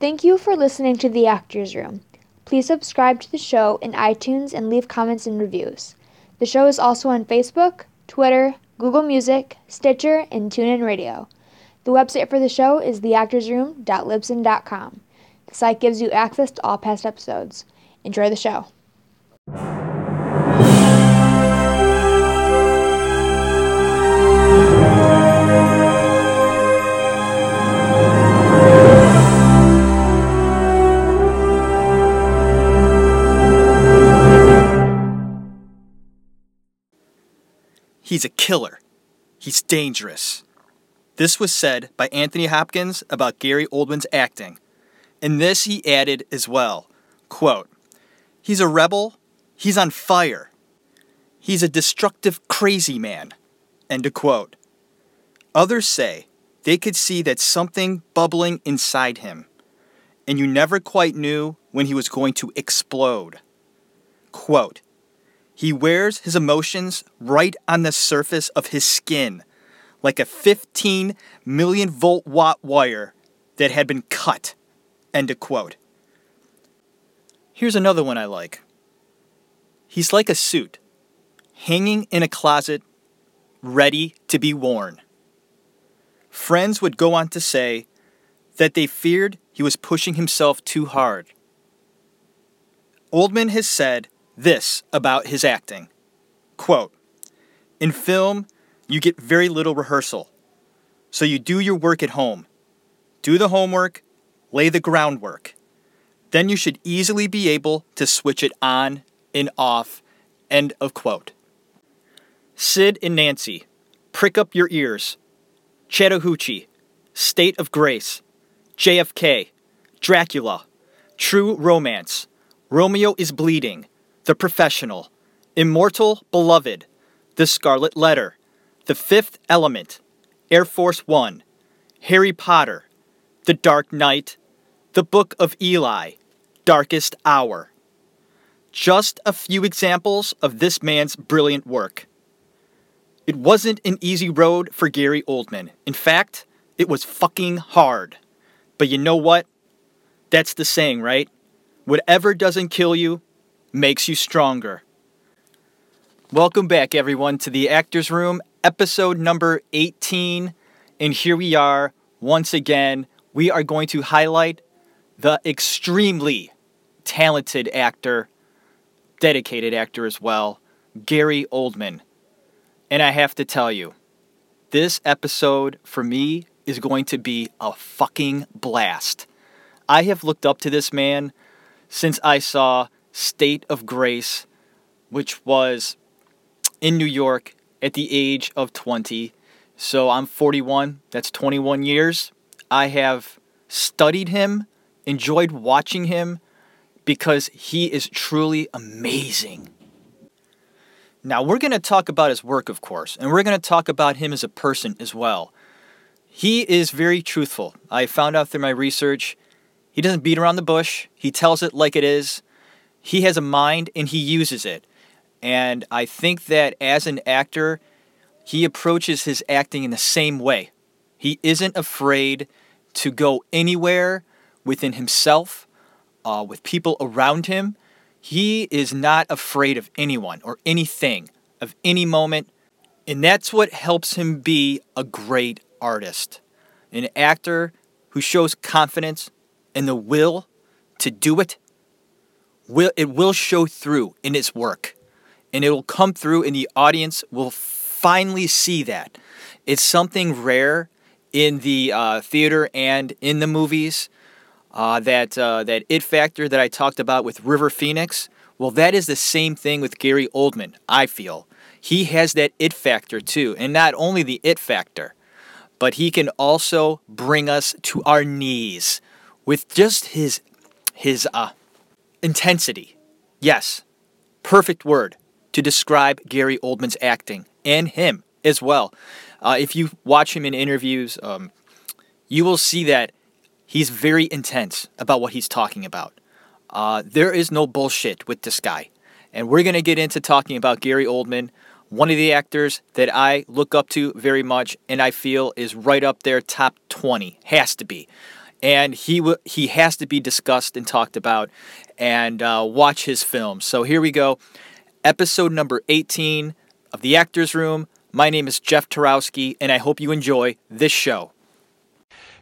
Thank you for listening to The Actors Room. Please subscribe to the show in iTunes and leave comments and reviews. The show is also on Facebook, Twitter, Google Music, Stitcher, and TuneIn Radio. The website for the show is theactorsroom.libsyn.com. The site gives you access to all past episodes. Enjoy the show. He's a killer. He's dangerous. This was said by Anthony Hopkins about Gary Oldman's acting. And this he added as well. Quote, He's a rebel. He's on fire. He's a destructive, crazy man. End of quote. Others say they could see that something bubbling inside him, and you never quite knew when he was going to explode. Quote, he wears his emotions right on the surface of his skin, like a 15 million volt watt wire that had been cut. End of quote. Here's another one I like. He's like a suit, hanging in a closet, ready to be worn. Friends would go on to say that they feared he was pushing himself too hard. Oldman has said this about his acting. Quote in film you get very little rehearsal. So you do your work at home. Do the homework lay the groundwork. Then you should easily be able to switch it on and off. End of quote. Sid and nancy prick up your ears. Chattahoochee state of grace. Jfk dracula true romance. Romeo is bleeding the Professional, Immortal Beloved, The Scarlet Letter, The Fifth Element, Air Force One, Harry Potter, The Dark Knight, The Book of Eli, Darkest Hour. Just a few examples of this man's brilliant work. It wasn't an easy road for Gary Oldman. In fact, it was fucking hard. But you know what? That's the saying, right? Whatever doesn't kill you makes you stronger. Welcome back, everyone, to the Actors Room, episode number 18. And here we are once again. We are going to highlight the extremely talented actor, dedicated actor as well, Gary Oldman. And I have to tell you, this episode for me is going to be a fucking blast. I have looked up to this man since I saw State of Grace, which was in New York at the age of 20. So I'm 41, that's 21 years. I have studied him, enjoyed watching him, because he is truly amazing. Now, we're going to talk about his work, of course, and we're going to talk about him as a person as well. He is very truthful. I found out through my research. He doesn't beat around the bush, he tells it like it is he has a mind and he uses it. And I think that as an actor, he approaches his acting in the same way. He isn't afraid to go anywhere within himself, uh, with people around him. He is not afraid of anyone or anything, of any moment. And that's what helps him be a great artist. An actor who shows confidence and the will to do it will it will show through in its work. And it will come through and the audience will finally see that. It's something rare in the uh, theater and in the movies uh, that uh, that it factor that I talked about with River Phoenix. Well that is the same thing with Gary Oldman I feel. He has that it factor too and not only the it factor but he can also bring us to our knees with just his his uh Intensity. Yes, perfect word to describe Gary Oldman's acting and him as well. Uh, if you watch him in interviews, um, you will see that he's very intense about what he's talking about. Uh, there is no bullshit with this guy. And we're going to get into talking about Gary Oldman, one of the actors that I look up to very much and I feel is right up there, top 20. Has to be. and he w- he has to be discussed and talked about, and uh, watch his films. So here we go, episode number 18 of the Actors Room. My name is Jeff Tarowski, and I hope you enjoy this show.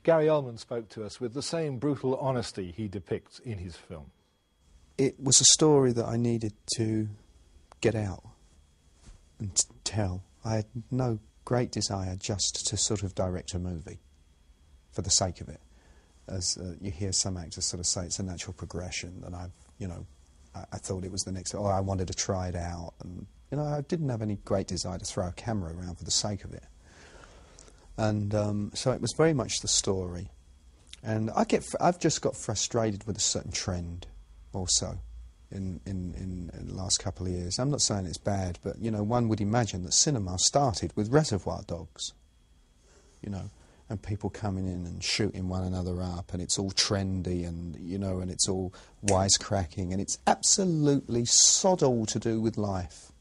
Gary Oldman spoke to us with the same brutal honesty he depicts in his film. It was a story that I needed to get out and t- tell. I had no great desire just to sort of direct a movie for the sake of it. As uh, you hear some actors sort of say, it's a natural progression, and I've, you know, I, I thought it was the next, or I wanted to try it out, and you know, I didn't have any great desire to throw a camera around for the sake of it. And um, so it was very much the story. And I get, I've just got frustrated with a certain trend also in, in, in, in the last couple of years. I'm not saying it's bad, but you know, one would imagine that cinema started with Reservoir Dogs, you know, and people coming in and shooting one another up, and it's all trendy, and you know, and it's all wisecracking, and it's absolutely sod all to do with life.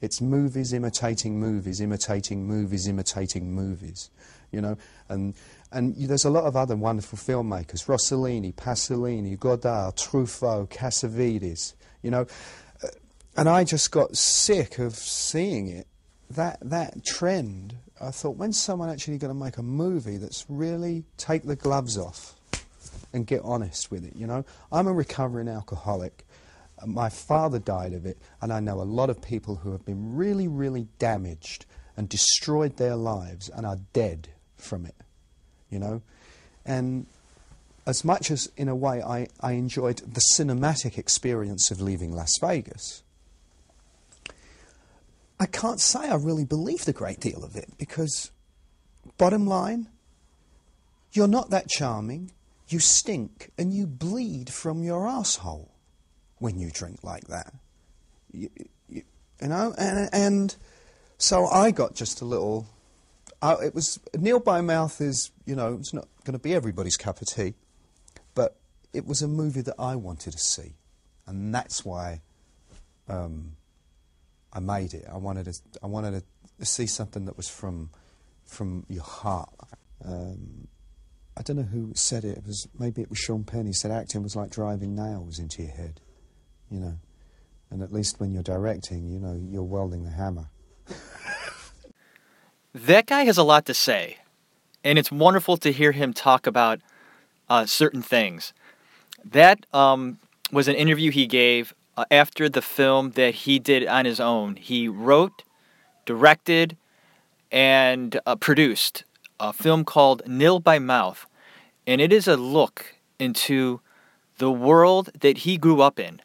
It's movies imitating movies, imitating movies, imitating movies, you know, and and there's a lot of other wonderful filmmakers: Rossellini, Pasolini, Godard, Truffaut, Cassavetes, you know, Uh, and I just got sick of seeing it. That that trend. I thought, when's someone actually going to make a movie that's really take the gloves off and get honest with it? You know, I'm a recovering alcoholic. My father died of it, and I know a lot of people who have been really, really damaged and destroyed their lives and are dead from it. You know, and as much as, in a way, I, I enjoyed the cinematic experience of leaving Las Vegas, I can't say I really believed a great deal of it because, bottom line, you're not that charming, you stink, and you bleed from your asshole when you drink like that. You, you, you know, and, and so I got just a little. Uh, it was Nil by Mouth is you know it's not going to be everybody's cup of tea, but it was a movie that I wanted to see, and that's why um, I made it. I wanted to I wanted to see something that was from from your heart. Um, I don't know who said it. It was maybe it was Sean Penn. He said acting was like driving nails into your head, you know. And at least when you're directing, you know, you're welding the hammer. That guy has a lot to say, and it's wonderful to hear him talk about uh, certain things. That um, was an interview he gave uh, after the film that he did on his own. He wrote, directed, and uh, produced a film called Nil by Mouth, and it is a look into the world that he grew up in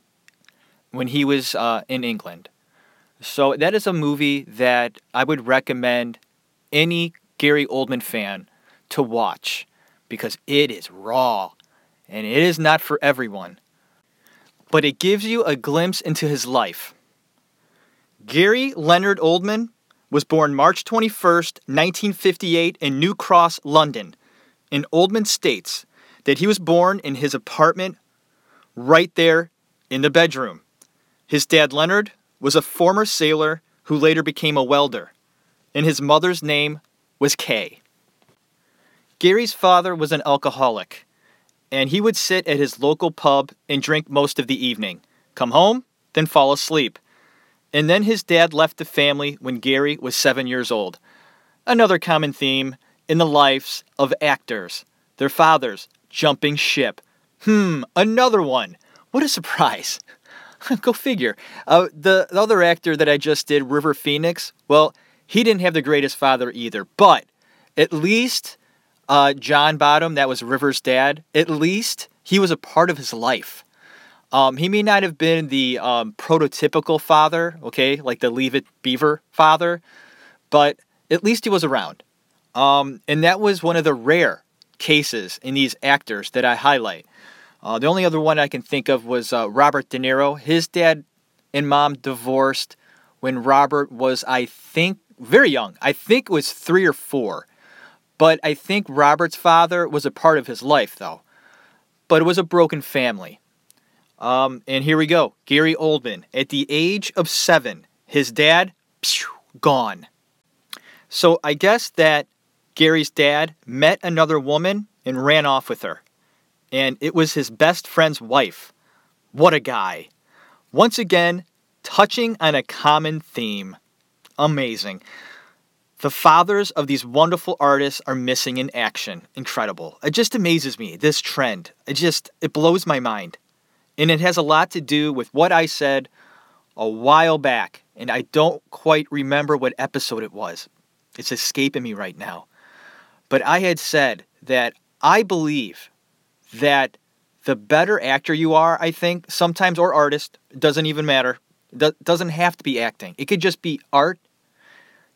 when he was uh, in England. So that is a movie that I would recommend any Gary Oldman fan to watch because it is raw and it is not for everyone. But it gives you a glimpse into his life. Gary Leonard Oldman was born March 21st, 1958 in New Cross, London. And Oldman states that he was born in his apartment right there in the bedroom. His dad, Leonard, was a former sailor who later became a welder, and his mother's name was Kay. Gary's father was an alcoholic, and he would sit at his local pub and drink most of the evening, come home, then fall asleep. And then his dad left the family when Gary was seven years old. Another common theme in the lives of actors their fathers jumping ship. Hmm, another one. What a surprise. Go figure. Uh, the, the other actor that I just did, River Phoenix, well, he didn't have the greatest father either, but at least uh, John Bottom, that was River's dad, at least he was a part of his life. Um, he may not have been the um, prototypical father, okay, like the Leave It Beaver father, but at least he was around. Um, and that was one of the rare cases in these actors that I highlight. Uh, the only other one I can think of was uh, Robert De Niro. His dad and mom divorced when Robert was, I think, very young. I think it was three or four. But I think Robert's father was a part of his life, though. But it was a broken family. Um, and here we go Gary Oldman. At the age of seven, his dad, phew, gone. So I guess that Gary's dad met another woman and ran off with her. And it was his best friend's wife. What a guy. Once again, touching on a common theme. Amazing. The fathers of these wonderful artists are missing in action. Incredible. It just amazes me, this trend. It just, it blows my mind. And it has a lot to do with what I said a while back. And I don't quite remember what episode it was. It's escaping me right now. But I had said that I believe that the better actor you are, I think, sometimes, or artist, doesn't even matter. Do- doesn't have to be acting. It could just be art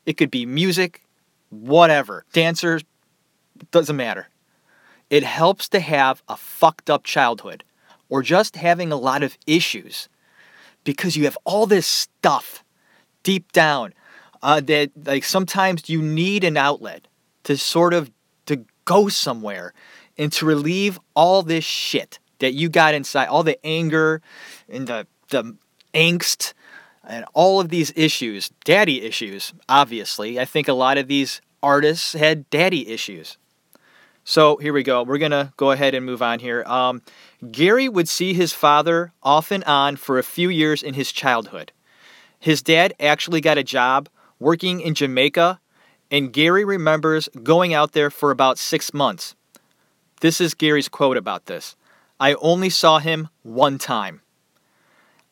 it could be music, whatever, dancers, doesn't matter. It helps to have a fucked up childhood or just having a lot of issues because you have all this stuff deep down uh, that like sometimes you need an outlet to sort of to go somewhere and to relieve all this shit that you got inside all the anger and the the angst and all of these issues, daddy issues, obviously. I think a lot of these artists had daddy issues. So here we go. We're going to go ahead and move on here. Um, Gary would see his father off and on for a few years in his childhood. His dad actually got a job working in Jamaica, and Gary remembers going out there for about six months. This is Gary's quote about this I only saw him one time.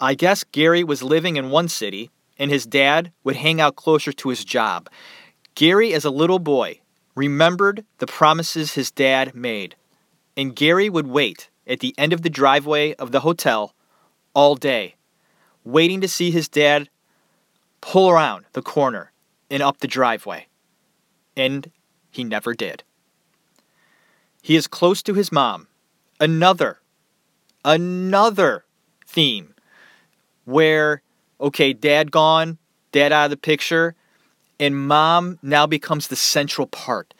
I guess Gary was living in one city, and his dad would hang out closer to his job. Gary, as a little boy, remembered the promises his dad made, and Gary would wait at the end of the driveway of the hotel all day, waiting to see his dad pull around the corner and up the driveway. And he never did. He is close to his mom. Another, another theme where, okay, dad gone, dad out of the picture, and mom now becomes the central part.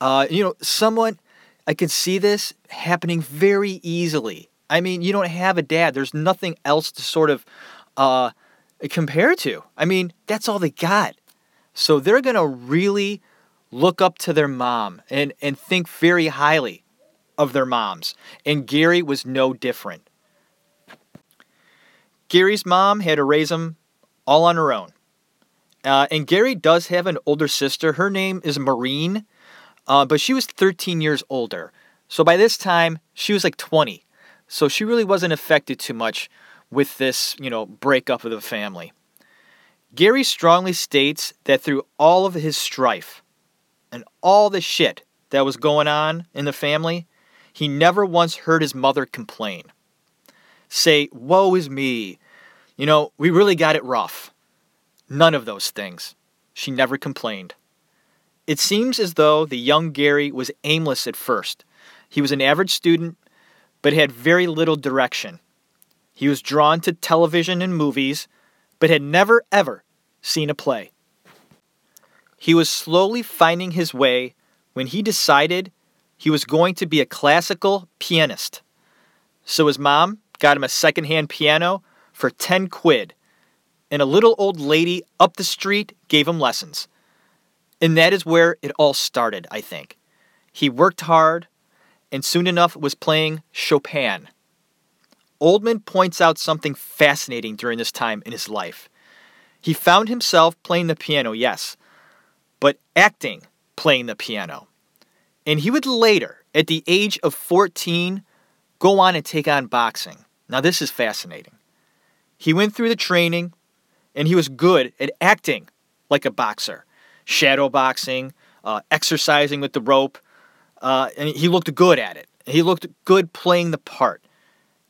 Uh, you know, someone, I can see this happening very easily. I mean, you don't have a dad, there's nothing else to sort of uh, compare to. I mean, that's all they got. So they're going to really look up to their mom and, and think very highly of their moms. And Gary was no different. Gary's mom had to raise him all on her own. Uh, and Gary does have an older sister. Her name is Maureen, uh, but she was 13 years older. So by this time, she was like 20. So she really wasn't affected too much with this, you know, breakup of the family. Gary strongly states that through all of his strife and all the shit that was going on in the family, he never once heard his mother complain say, Woe is me. You know, we really got it rough. None of those things. She never complained. It seems as though the young Gary was aimless at first. He was an average student, but had very little direction. He was drawn to television and movies, but had never ever seen a play. He was slowly finding his way when he decided he was going to be a classical pianist. So his mom got him a secondhand piano for 10 quid, and a little old lady up the street gave him lessons. And that is where it all started, I think. He worked hard and soon enough was playing Chopin. Oldman points out something fascinating during this time in his life. He found himself playing the piano, yes, but acting playing the piano. And he would later, at the age of 14, go on and take on boxing. Now, this is fascinating. He went through the training and he was good at acting like a boxer, shadow boxing, uh, exercising with the rope, uh, and he looked good at it. He looked good playing the part,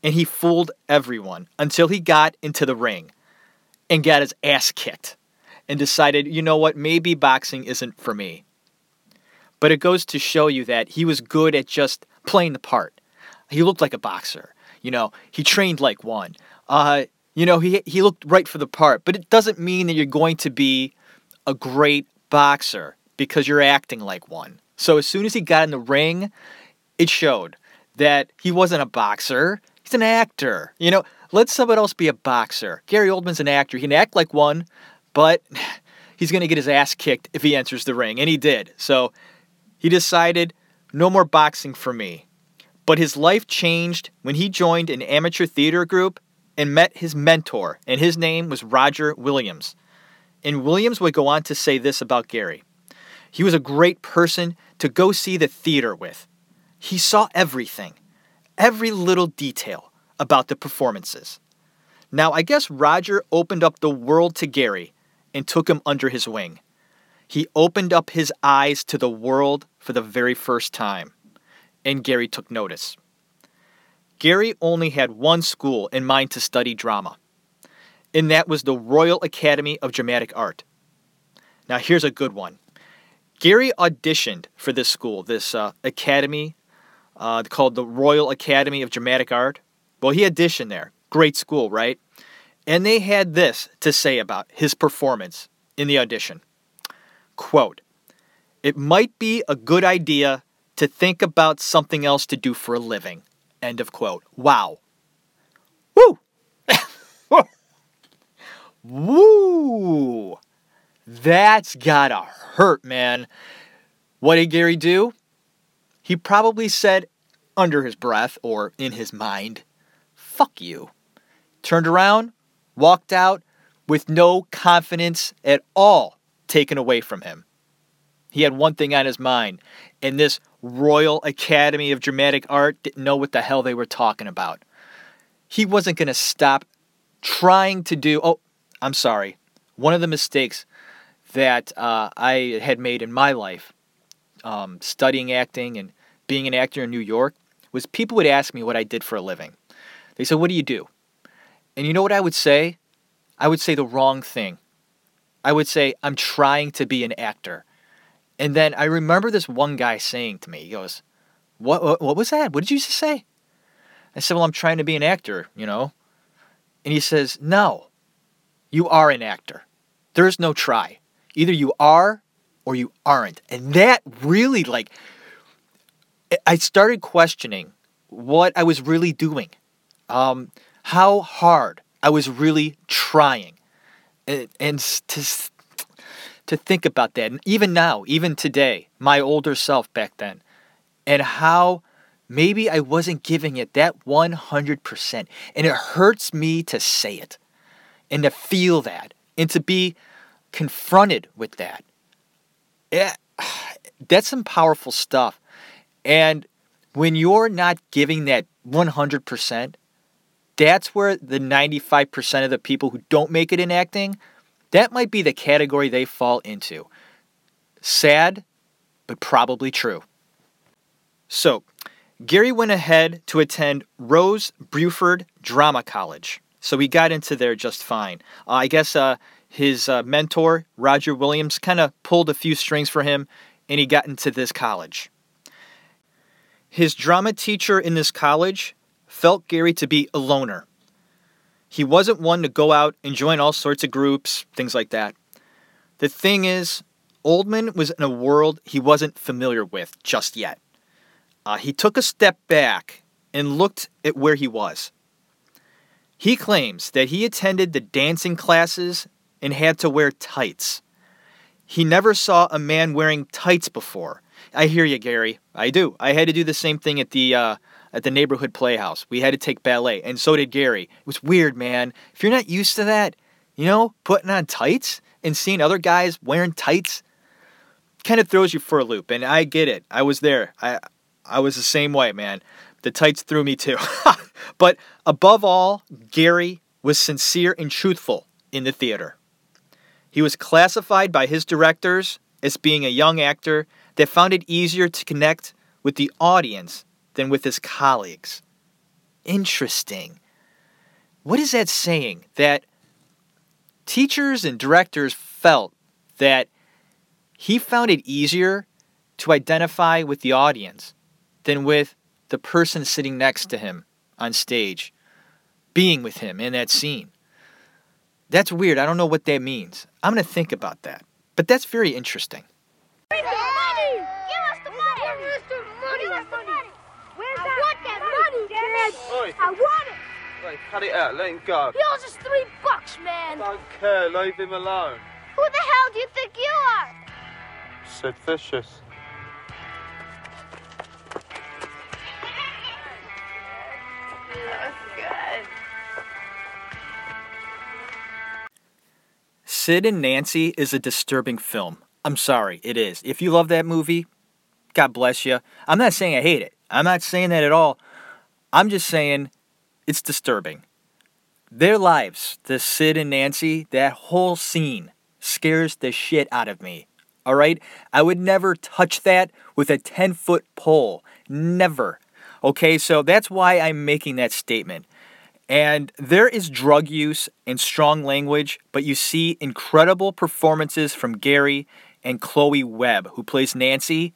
and he fooled everyone until he got into the ring and got his ass kicked and decided, you know what, maybe boxing isn't for me. But it goes to show you that he was good at just playing the part. He looked like a boxer. You know, he trained like one. Uh, you know, he he looked right for the part, but it doesn't mean that you're going to be a great boxer because you're acting like one. So as soon as he got in the ring, it showed that he wasn't a boxer. He's an actor. You know, let someone else be a boxer. Gary Oldman's an actor. He can act like one, but he's going to get his ass kicked if he enters the ring, and he did. So he decided no more boxing for me. But his life changed when he joined an amateur theater group and met his mentor, and his name was Roger Williams. And Williams would go on to say this about Gary he was a great person to go see the theater with. He saw everything, every little detail about the performances. Now, I guess Roger opened up the world to Gary and took him under his wing. He opened up his eyes to the world for the very first time, and Gary took notice. Gary only had one school in mind to study drama, and that was the Royal Academy of Dramatic Art. Now, here's a good one Gary auditioned for this school, this uh, academy uh, called the Royal Academy of Dramatic Art. Well, he auditioned there. Great school, right? And they had this to say about his performance in the audition. Quote, it might be a good idea to think about something else to do for a living. End of quote. Wow. Woo! Woo! That's gotta hurt, man. What did Gary do? He probably said under his breath or in his mind, fuck you. Turned around, walked out with no confidence at all taken away from him. He had one thing on his mind, and this Royal Academy of Dramatic Art didn't know what the hell they were talking about. He wasn't going to stop trying to do. Oh, I'm sorry. One of the mistakes that uh, I had made in my life, um, studying acting and being an actor in New York, was people would ask me what I did for a living. They said, What do you do? And you know what I would say? I would say the wrong thing. I would say, I'm trying to be an actor. And then I remember this one guy saying to me, he goes, What, what, what was that? What did you just say? I said, Well, I'm trying to be an actor, you know? And he says, No, you are an actor. There's no try. Either you are or you aren't. And that really, like, I started questioning what I was really doing, um, how hard I was really trying. And, and to, to think about that, and even now, even today, my older self back then, and how maybe I wasn't giving it that 100%. And it hurts me to say it and to feel that and to be confronted with that. Yeah, that's some powerful stuff. And when you're not giving that 100%, that's where the 95% of the people who don't make it in acting, that might be the category they fall into. Sad, but probably true. So, Gary went ahead to attend Rose Bruford Drama College. So he got into there just fine. Uh, I guess uh, his uh, mentor, Roger Williams, kind of pulled a few strings for him and he got into this college. His drama teacher in this college felt Gary to be a loner. He wasn't one to go out and join all sorts of groups, things like that. The thing is, Oldman was in a world he wasn't familiar with just yet. Uh, he took a step back and looked at where he was. He claims that he attended the dancing classes and had to wear tights. He never saw a man wearing tights before. I hear you, Gary. I do. I had to do the same thing at the uh, at the neighborhood playhouse. We had to take ballet, and so did Gary. It was weird, man. If you're not used to that, you know, putting on tights and seeing other guys wearing tights, kind of throws you for a loop. And I get it. I was there. I I was the same way, man. The tights threw me too. but above all, Gary was sincere and truthful in the theater. He was classified by his directors as being a young actor that found it easier to connect with the audience than with his colleagues. Interesting. What is that saying? That teachers and directors felt that he found it easier to identify with the audience than with the person sitting next to him on stage, being with him in that scene. That's weird. I don't know what that means. I'm going to think about that. But that's very interesting. said Oi. I want it. Hey, cut it out. Let him go. He owes us three bucks, man. I don't care. Leave him alone. Who the hell do you think you are? Sid Vicious. Sid and Nancy is a disturbing film. I'm sorry, it is. If you love that movie, God bless you. I'm not saying I hate it. I'm not saying that at all. I'm just saying it's disturbing. Their lives, the Sid and Nancy, that whole scene scares the shit out of me. All right? I would never touch that with a 10 foot pole. Never. Okay, so that's why I'm making that statement. And there is drug use and strong language, but you see incredible performances from Gary and Chloe Webb, who plays Nancy.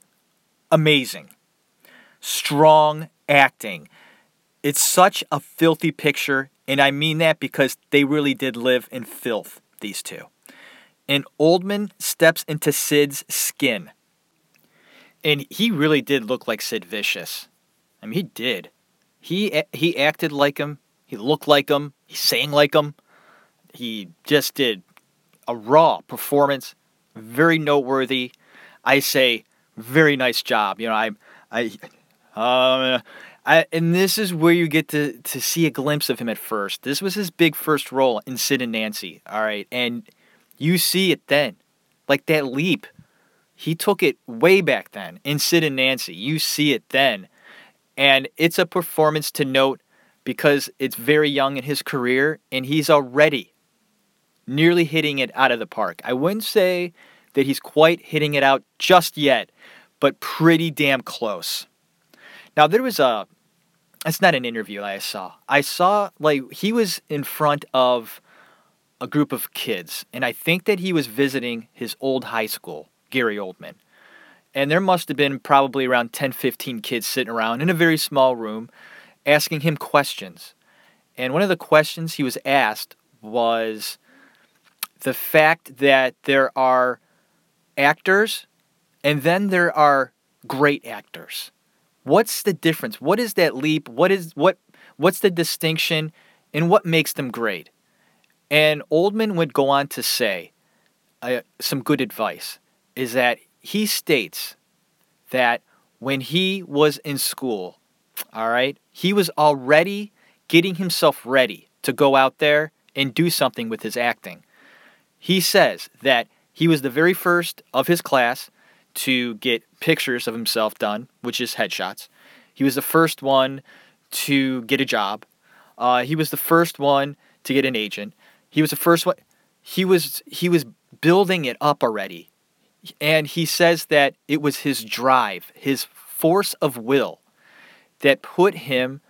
Amazing. Strong acting. It's such a filthy picture, and I mean that because they really did live in filth, these two. And Oldman steps into Sid's skin. And he really did look like Sid Vicious. I mean, he did. He he acted like him. He looked like him. He sang like him. He just did a raw performance, very noteworthy. I say, very nice job. You know, I, I, um, I, and this is where you get to to see a glimpse of him at first. This was his big first role in Sid and Nancy. All right, and you see it then, like that leap. He took it way back then in Sid and Nancy. You see it then. And it's a performance to note because it's very young in his career and he's already nearly hitting it out of the park. I wouldn't say that he's quite hitting it out just yet, but pretty damn close. Now, there was a, it's not an interview I saw. I saw, like, he was in front of a group of kids, and I think that he was visiting his old high school, Gary Oldman. And there must have been probably around 10, 15 kids sitting around in a very small room asking him questions. And one of the questions he was asked was the fact that there are actors and then there are great actors. What's the difference? What is that leap? What is what what's the distinction and what makes them great? And Oldman would go on to say uh, some good advice is that he states that when he was in school, all right, he was already getting himself ready to go out there and do something with his acting. He says that he was the very first of his class to get pictures of himself done, which is headshots. He was the first one to get a job. Uh, he was the first one to get an agent. He was the first one. He was he was building it up already, and he says that it was his drive, his force of will, that put him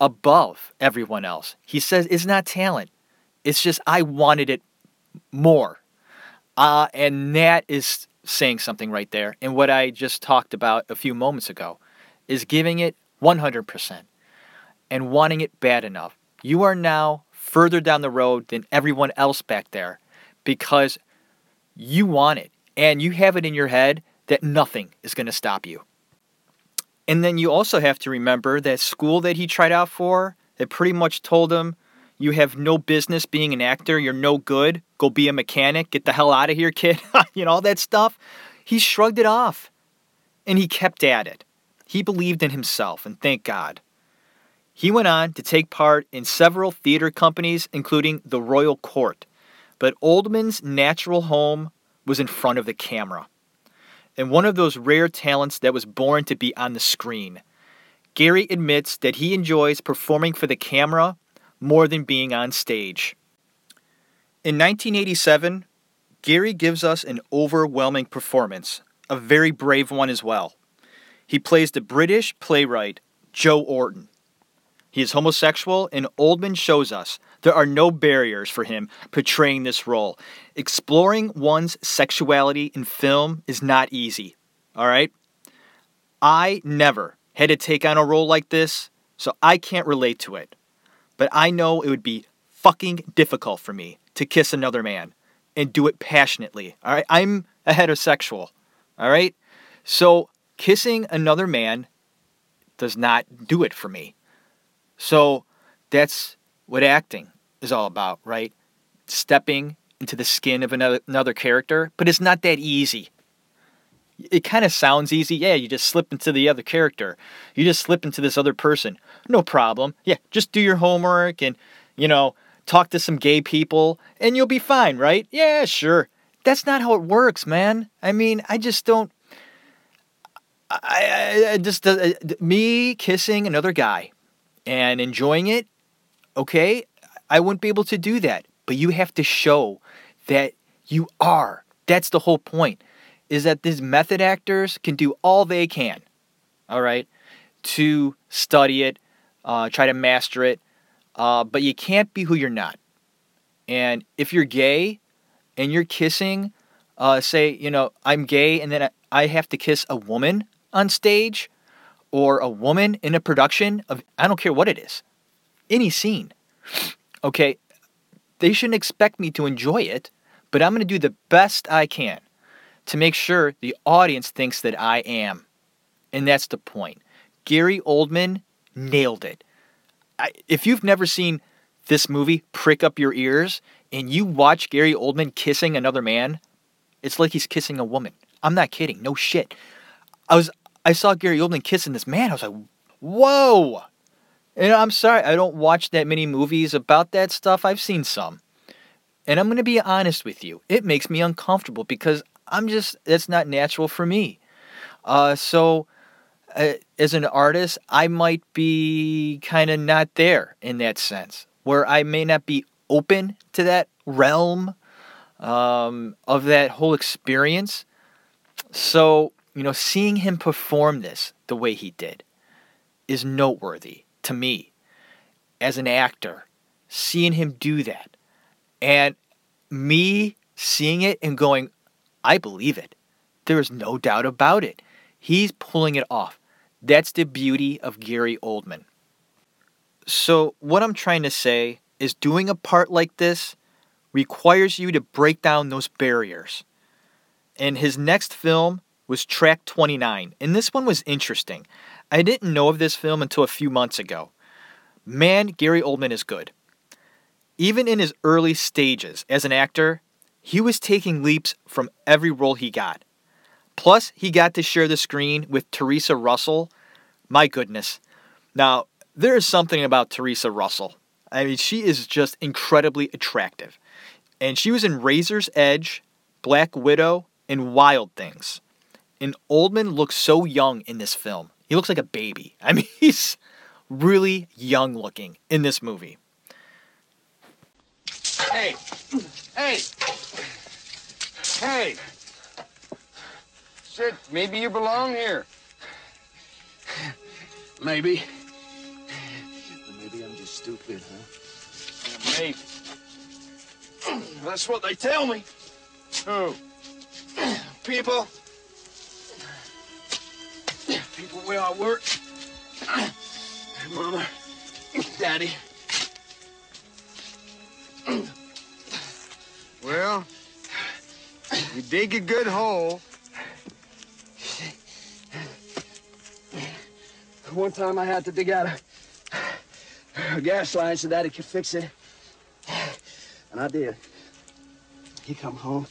above everyone else. He says it's not talent. It's just I wanted it more. Uh, and that is saying something right there. And what I just talked about a few moments ago is giving it 100% and wanting it bad enough. You are now further down the road than everyone else back there because you want it and you have it in your head that nothing is going to stop you. And then you also have to remember that school that he tried out for that pretty much told him, you have no business being an actor, you're no good, go be a mechanic, get the hell out of here, kid, you know, all that stuff. He shrugged it off and he kept at it. He believed in himself, and thank God. He went on to take part in several theater companies, including the Royal Court, but Oldman's natural home was in front of the camera and one of those rare talents that was born to be on the screen. Gary admits that he enjoys performing for the camera more than being on stage. In 1987, Gary gives us an overwhelming performance, a very brave one as well. He plays the British playwright Joe Orton. He is homosexual, and Oldman shows us there are no barriers for him portraying this role. Exploring one's sexuality in film is not easy, all right? I never had to take on a role like this, so I can't relate to it. But I know it would be fucking difficult for me to kiss another man and do it passionately, all right? I'm a heterosexual, all right? So kissing another man does not do it for me. So that's what acting is all about, right? Stepping into the skin of another, another character, but it's not that easy. It kind of sounds easy. Yeah, you just slip into the other character. You just slip into this other person. No problem. Yeah, just do your homework and, you know, talk to some gay people and you'll be fine, right? Yeah, sure. That's not how it works, man. I mean, I just don't. I, I, I just uh, me kissing another guy and enjoying it. Okay, I wouldn't be able to do that. But you have to show that you are. That's the whole point. Is that these method actors can do all they can, all right, to study it, uh, try to master it, uh, but you can't be who you're not. And if you're gay and you're kissing, uh, say, you know, I'm gay and then I, have to kiss a woman on stage or a woman in a production of, I don't care what it is, any scene. Okay, they shouldn't expect me to enjoy it, but I'm going to do the best I can to make sure the audience thinks that I am. And that's the point. Gary Oldman nailed it. I, if you've never seen this movie, Prick Up Your Ears, and you watch Gary Oldman kissing another man, it's like he's kissing a woman. I'm not kidding. No shit. I was I saw Gary Oldman kissing this man. I was like, whoa. And I'm sorry, I don't watch that many movies about that stuff. I've seen some. And I'm going to be honest with you. It makes me uncomfortable because I'm just, that's not natural for me. Uh, so, uh, as an artist, I might be kind of not there in that sense, where I may not be open to that realm um, of that whole experience. So, you know, seeing him perform this the way he did is noteworthy to me as an actor. Seeing him do that and me seeing it and going, I believe it. There is no doubt about it. He's pulling it off. That's the beauty of Gary Oldman. So, what I'm trying to say is doing a part like this requires you to break down those barriers. And his next film was Track 29, and this one was interesting. I didn't know of this film until a few months ago. Man, Gary Oldman is good. Even in his early stages as an actor, he was taking leaps from every role he got. Plus, he got to share the screen with Theresa Russell. My goodness. Now, there is something about Theresa Russell. I mean, she is just incredibly attractive. And she was in Razor's Edge, Black Widow, and Wild Things. And Oldman looks so young in this film. He looks like a baby. I mean, he's really young looking in this movie. Hey, hey, hey. Shit, maybe you belong here. Maybe. Or maybe I'm just stupid, huh? Yeah, maybe. That's what they tell me. Who? People. People where I work. Mama. Daddy. Well, you dig a good hole. One time I had to dig out a, a gas line so that Daddy could fix it. And I did. He come home.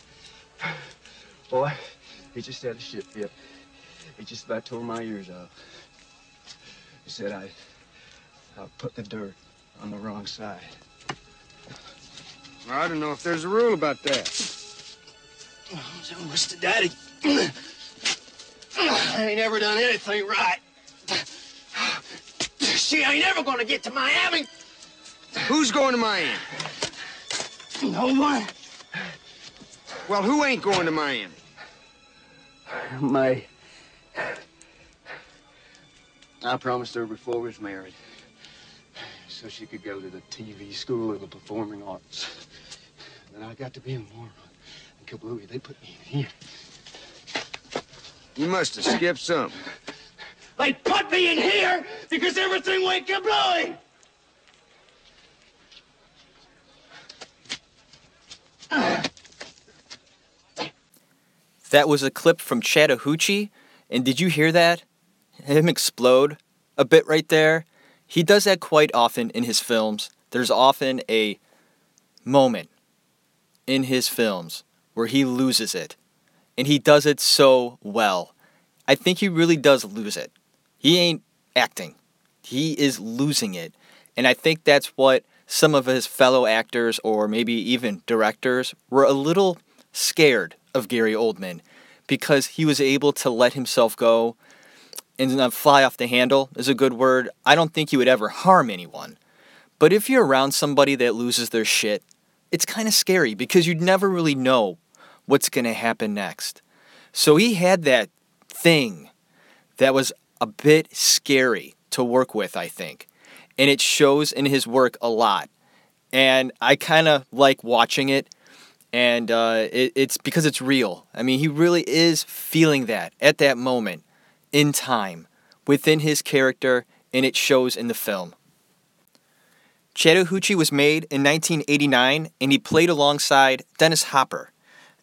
Boy, he just had a shit fit. He just about tore my ears off. He said I, I put the dirt on the wrong side. I don't know if there's a rule about that. So, Mr. Daddy, I ain't ever done anything right. She ain't ever gonna get to Miami. Who's going to Miami? No one. Well, who ain't going to Miami? My. I promised her before we was married. So she could go to the TV school of the performing arts. Then I got to be a moron. And kablooey, they put me in here. You must have skipped something. They put me in here because everything went kablooey! That was a clip from Chattahoochee, and did you hear that? Him explode a bit right there. He does that quite often in his films. There's often a moment in his films where he loses it and he does it so well. I think he really does lose it. He ain't acting, he is losing it. And I think that's what some of his fellow actors or maybe even directors were a little scared of Gary Oldman because he was able to let himself go and fly off the handle is a good word. I don't think he would ever harm anyone. But if you're around somebody that loses their shit, it's kind of scary because you'd never really know what's going to happen next. So he had that thing that was a bit scary to work with, I think. And it shows in his work a lot. And I kind of like watching it. And uh, it, it's because it's real. I mean, he really is feeling that at that moment in time within his character, and it shows in the film. Chattahoochee was made in 1989, and he played alongside Dennis Hopper.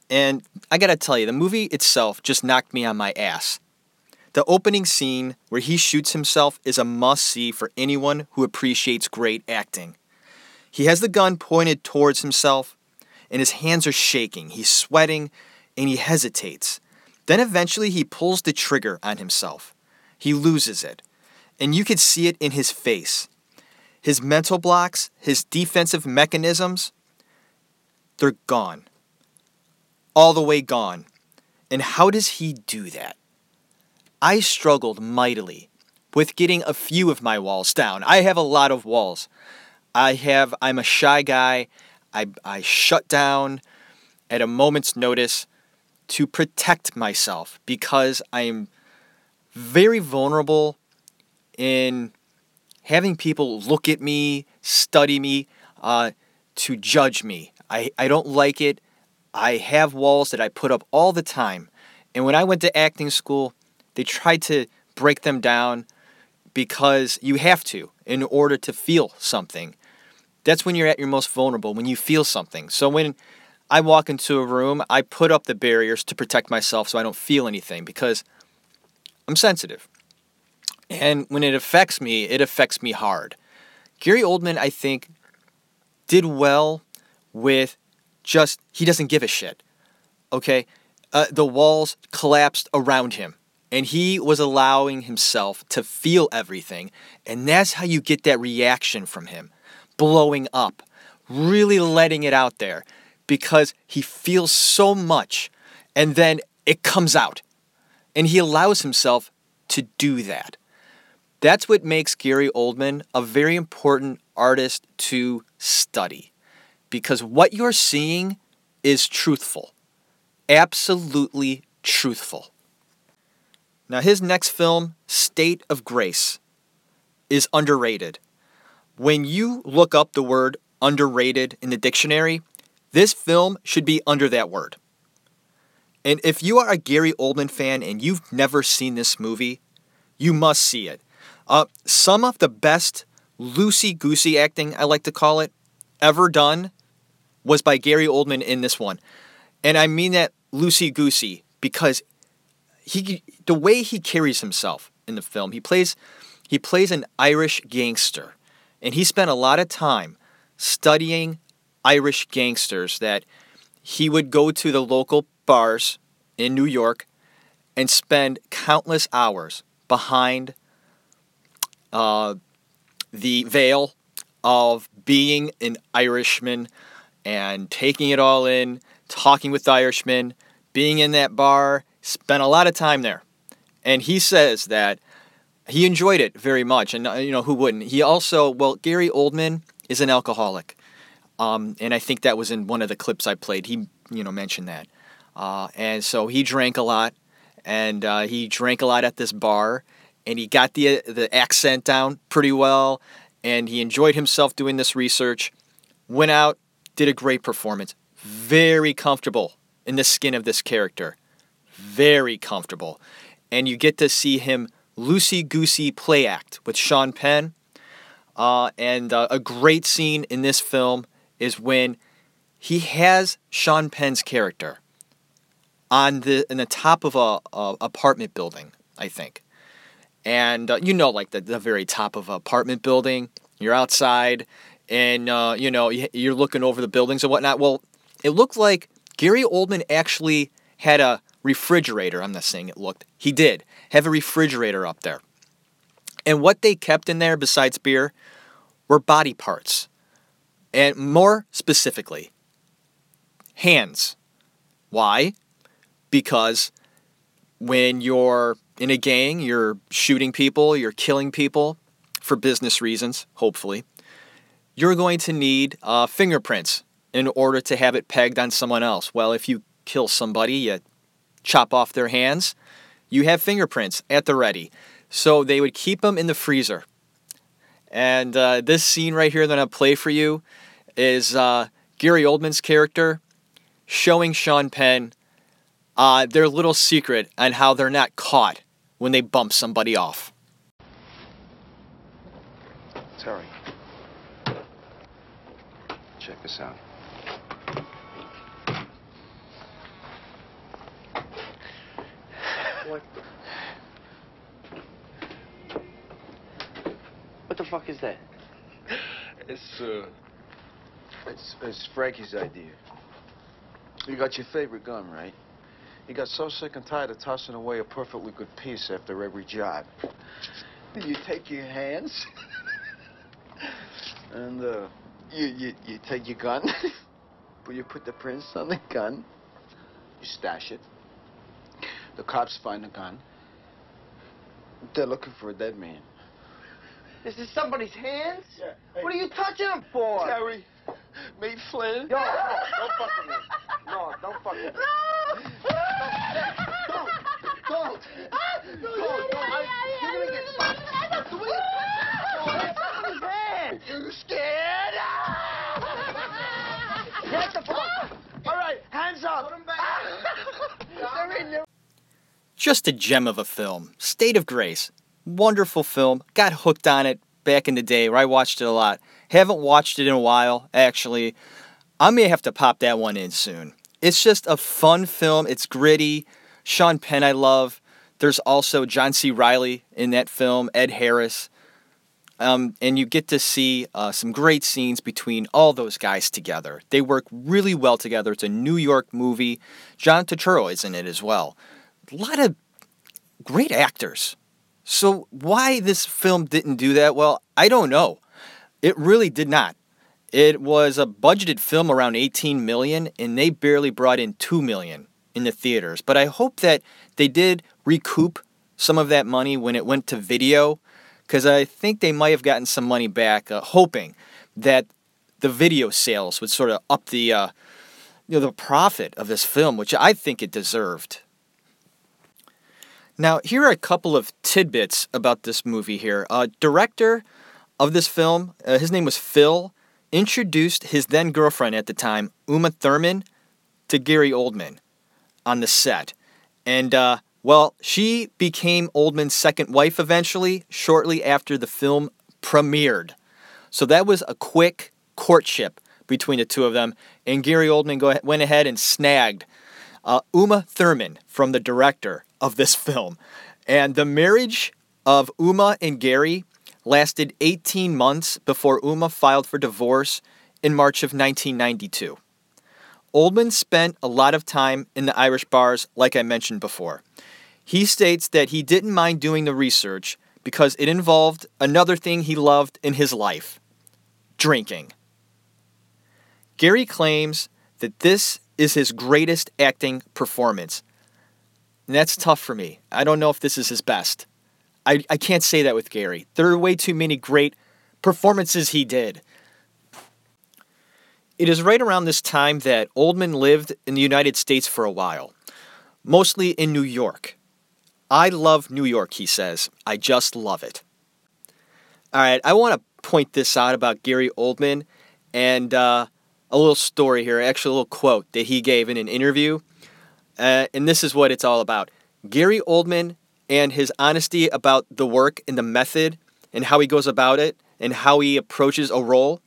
And I gotta tell you, the movie itself just knocked me on my ass. The opening scene where he shoots himself is a must see for anyone who appreciates great acting. He has the gun pointed towards himself, and his hands are shaking. He's sweating, and he hesitates. Then eventually he pulls the trigger on himself. He loses it, and you could see it in his face. His mental blocks, his defensive mechanisms, they're gone. All the way gone. And how does he do that? I struggled mightily with getting a few of my walls down. I have a lot of walls. I have I'm a shy guy. I I shut down at a moment's notice to protect myself because I am very vulnerable in having people look at me, study me, uh, to judge me. I, I don't like it. I have walls that I put up all the time. And when I went to acting school, they tried to break them down because you have to in order to feel something. That's when you're at your most vulnerable, when you feel something. So when I walk into a room, I put up the barriers to protect myself so I don't feel anything because I'm sensitive. And when it affects me, it affects me hard. Gary Oldman, I think, did well with just, he doesn't give a shit. Okay? Uh, the walls collapsed around him and he was allowing himself to feel everything. And that's how you get that reaction from him blowing up, really letting it out there because he feels so much and then it comes out. And he allows himself to do that. That's what makes Gary Oldman a very important artist to study because what you're seeing is truthful. Absolutely truthful. Now, his next film, State of Grace, is underrated. When you look up the word underrated in the dictionary, this film should be under that word. And if you are a Gary Oldman fan and you've never seen this movie, you must see it. Uh, some of the best loosey goosey acting, I like to call it, ever done was by Gary Oldman in this one. And I mean that loosey goosey because he the way he carries himself in the film, he plays he plays an Irish gangster. And he spent a lot of time studying Irish gangsters that he would go to the local bars in New York and spend countless hours behind uh, the veil of being an Irishman and taking it all in, talking with Irishmen, being in that bar, spent a lot of time there. And he says that he enjoyed it very much. And, uh, you know, who wouldn't? He also, well, Gary Oldman is an alcoholic. Um, and I think that was in one of the clips I played. He, you know, mentioned that. Uh, and so he drank a lot, and uh, he drank a lot at this bar, and he got the the accent down pretty well, and he enjoyed himself doing this research. Went out, did a great performance, very comfortable in the skin of this character, very comfortable, and you get to see him loosey goosey play act with Sean Penn. Uh, and uh, a great scene in this film is when he has Sean Penn's character on the in the top of a, a apartment building, I think, and uh, you know, like the the very top of an apartment building. You're outside, and uh, you know you're looking over the buildings and whatnot. Well, it looked like Gary Oldman actually had a refrigerator. I'm not saying it looked, he did have a refrigerator up there. And what they kept in there besides beer were body parts. And more specifically, hands. Why? Because when you're in a gang, you're shooting people, you're killing people for business reasons, hopefully, you're going to need uh, fingerprints in order to have it pegged on someone else. Well, if you kill somebody, you chop off their hands, you have fingerprints at the ready. So they would keep them in the freezer. And uh, this scene right here that I play for you is uh, Gary Oldman's character showing Sean Penn uh, their little secret on how they're not caught when they bump somebody off. Terry. Check this out. What? What the fuck is that? It's, uh... It's, it's Frankie's idea. You got your favorite gun, right? He got so sick and tired of tossing away a perfectly good piece after every job. You take your hands, and uh, you, you, you take your gun, but you put the prints on the gun, you stash it. The cops find the gun. They're looking for a dead man. Is this is somebody's hands? Yeah. What are you touching them for? Terry, meet Flynn. Yo, no, don't fuck with me. No, don't fuck with me. Don't, don't, don't, don't. I, you're gonna get fucked. The way you No, that's somebody's hands. You scared? Get the fuck. All right, hands up. They're in there. Just a gem of a film. State of Grace. Wonderful film. Got hooked on it back in the day where I watched it a lot. Haven't watched it in a while, actually. I may have to pop that one in soon. It's just a fun film. It's gritty. Sean Penn, I love. There's also John C. Reilly in that film, Ed Harris. Um, and you get to see uh, some great scenes between all those guys together. They work really well together. It's a New York movie. John Turturro is in it as well. A lot of great actors. So why this film didn't do that well, I don't know. It really did not. It was a budgeted film around 18 million and they barely brought in 2 million in the theaters. But I hope that they did recoup some of that money when it went to video because I think they might have gotten some money back uh, hoping that the video sales would sort of up the uh, you know the profit of this film, which I think it deserved. Now, here are a couple of tidbits about this movie here. Uh, director of this film, uh, his name was Phil, introduced his then girlfriend at the time, Uma Thurman, to Gary Oldman on the set. And, uh, well, she became Oldman's second wife eventually, shortly after the film premiered. So that was a quick courtship between the two of them. And Gary Oldman go, went ahead and snagged uh, Uma Thurman from the director of this film. And the marriage of Uma and Gary lasted 18 months before Uma filed for divorce in March of 1992. Oldman spent a lot of time in the Irish bars, like I mentioned before. He states that he didn't mind doing the research because it involved another thing he loved in his life drinking. Gary claims that this is his greatest acting performance. And that's tough for me. I don't know if this is his best. I, I can't say that with Gary. There are way too many great performances he did. It is right around this time that Oldman lived in the United States for a while, mostly in New York. I love New York, he says. I just love it. All right, I want to point this out about Gary Oldman and uh, a little story here, actually, a little quote that he gave in an interview. Uh, and this is what it's all about Gary Oldman and his honesty about the work and the method and how he goes about it and how he approaches a role.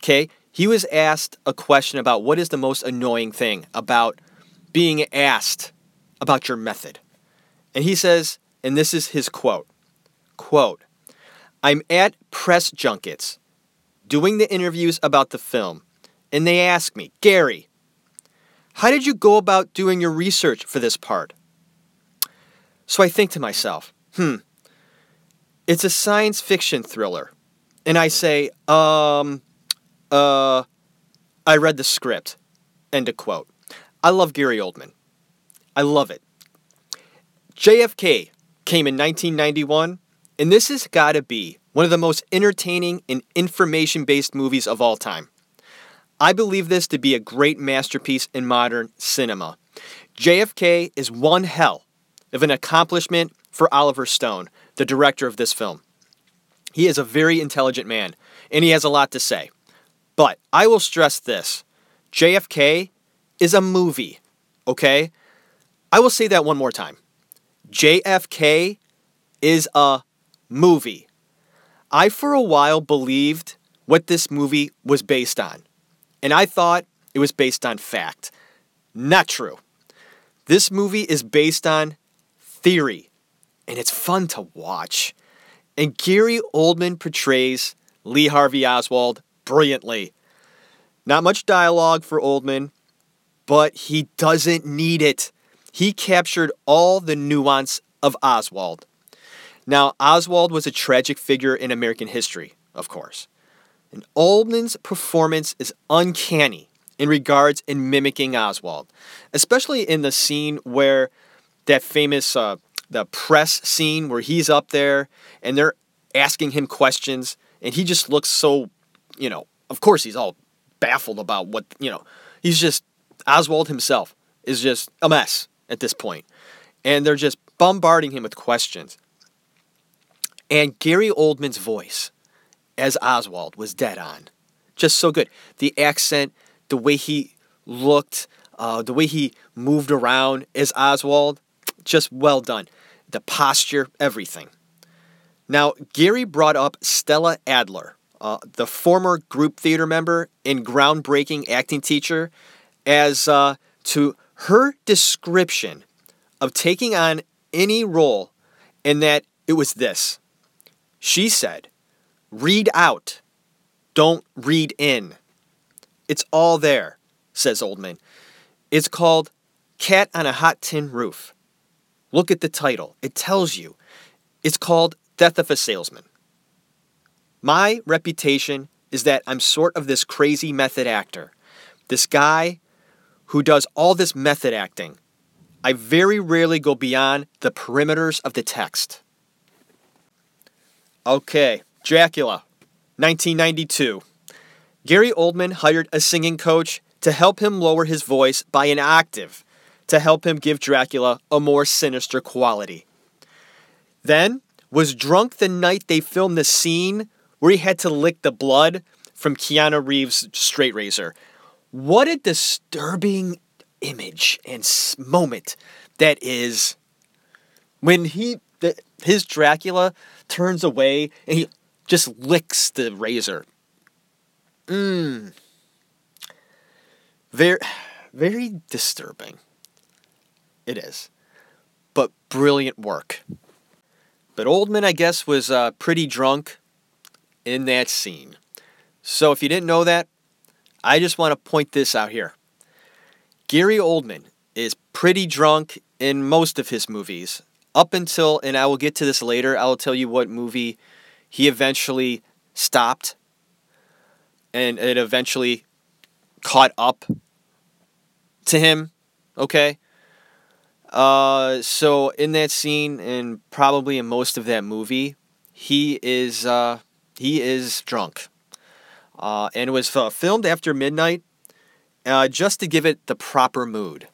Okay, he was asked a question about what is the most annoying thing about being asked about your method. And he says, and this is his quote quote, I'm at press junkets doing the interviews about the film, and they ask me, Gary, How did you go about doing your research for this part? So I think to myself, hmm, it's a science fiction thriller. And I say, um, uh, I read the script. End of quote. I love Gary Oldman. I love it. JFK came in 1991, and this has got to be one of the most entertaining and information based movies of all time. I believe this to be a great masterpiece in modern cinema. JFK is one hell of an accomplishment for Oliver Stone, the director of this film. He is a very intelligent man, and he has a lot to say. But I will stress this JFK is a movie, okay? I will say that one more time. JFK is a movie. I, for a while, believed what this movie was based on, and I thought it was based on fact. Not true. This movie is based on theory, and it's fun to watch. And Gary Oldman portrays Lee Harvey Oswald brilliantly. Not much dialogue for Oldman, but he doesn't need it. He captured all the nuance of Oswald. Now, Oswald was a tragic figure in American history, of course. And Oldman's performance is uncanny in regards in mimicking Oswald, especially in the scene where that famous uh, the press scene where he's up there and they're asking him questions and he just looks so, you know, of course he's all baffled about what, you know, he's just Oswald himself is just a mess at this point. And they're just bombarding him with questions. And Gary Oldman's voice as Oswald was dead on. Just so good. The accent, the way he looked, uh, the way he moved around as Oswald, just well done. The posture, everything. Now, Gary brought up Stella Adler, uh, the former group theater member and groundbreaking acting teacher, as uh, to her description of taking on any role, and that it was this. She said, Read out, don't read in. It's all there, says Oldman. It's called Cat on a Hot Tin Roof. Look at the title, it tells you. It's called Death of a Salesman. My reputation is that I'm sort of this crazy method actor. This guy who does all this method acting. I very rarely go beyond the perimeters of the text. Okay, Dracula, 1992. Gary Oldman hired a singing coach to help him lower his voice by an octave to help him give Dracula a more sinister quality. Then was drunk the night they filmed the scene where he had to lick the blood from Keanu Reeves' straight razor. What a disturbing image and moment that is when he the, his Dracula turns away and he just licks the razor. Mmm. Very, very disturbing. It is. But brilliant work. But Oldman, I guess, was uh, pretty drunk in that scene. So if you didn't know that, I just want to point this out here. Gary Oldman is pretty drunk in most of his movies, up until, and I will get to this later, I will tell you what movie he eventually stopped and it eventually caught up to him. Okay. Uh, so in that scene, and probably in most of that movie, he is uh, he is drunk, uh, and it was uh, filmed after midnight, uh, just to give it the proper mood.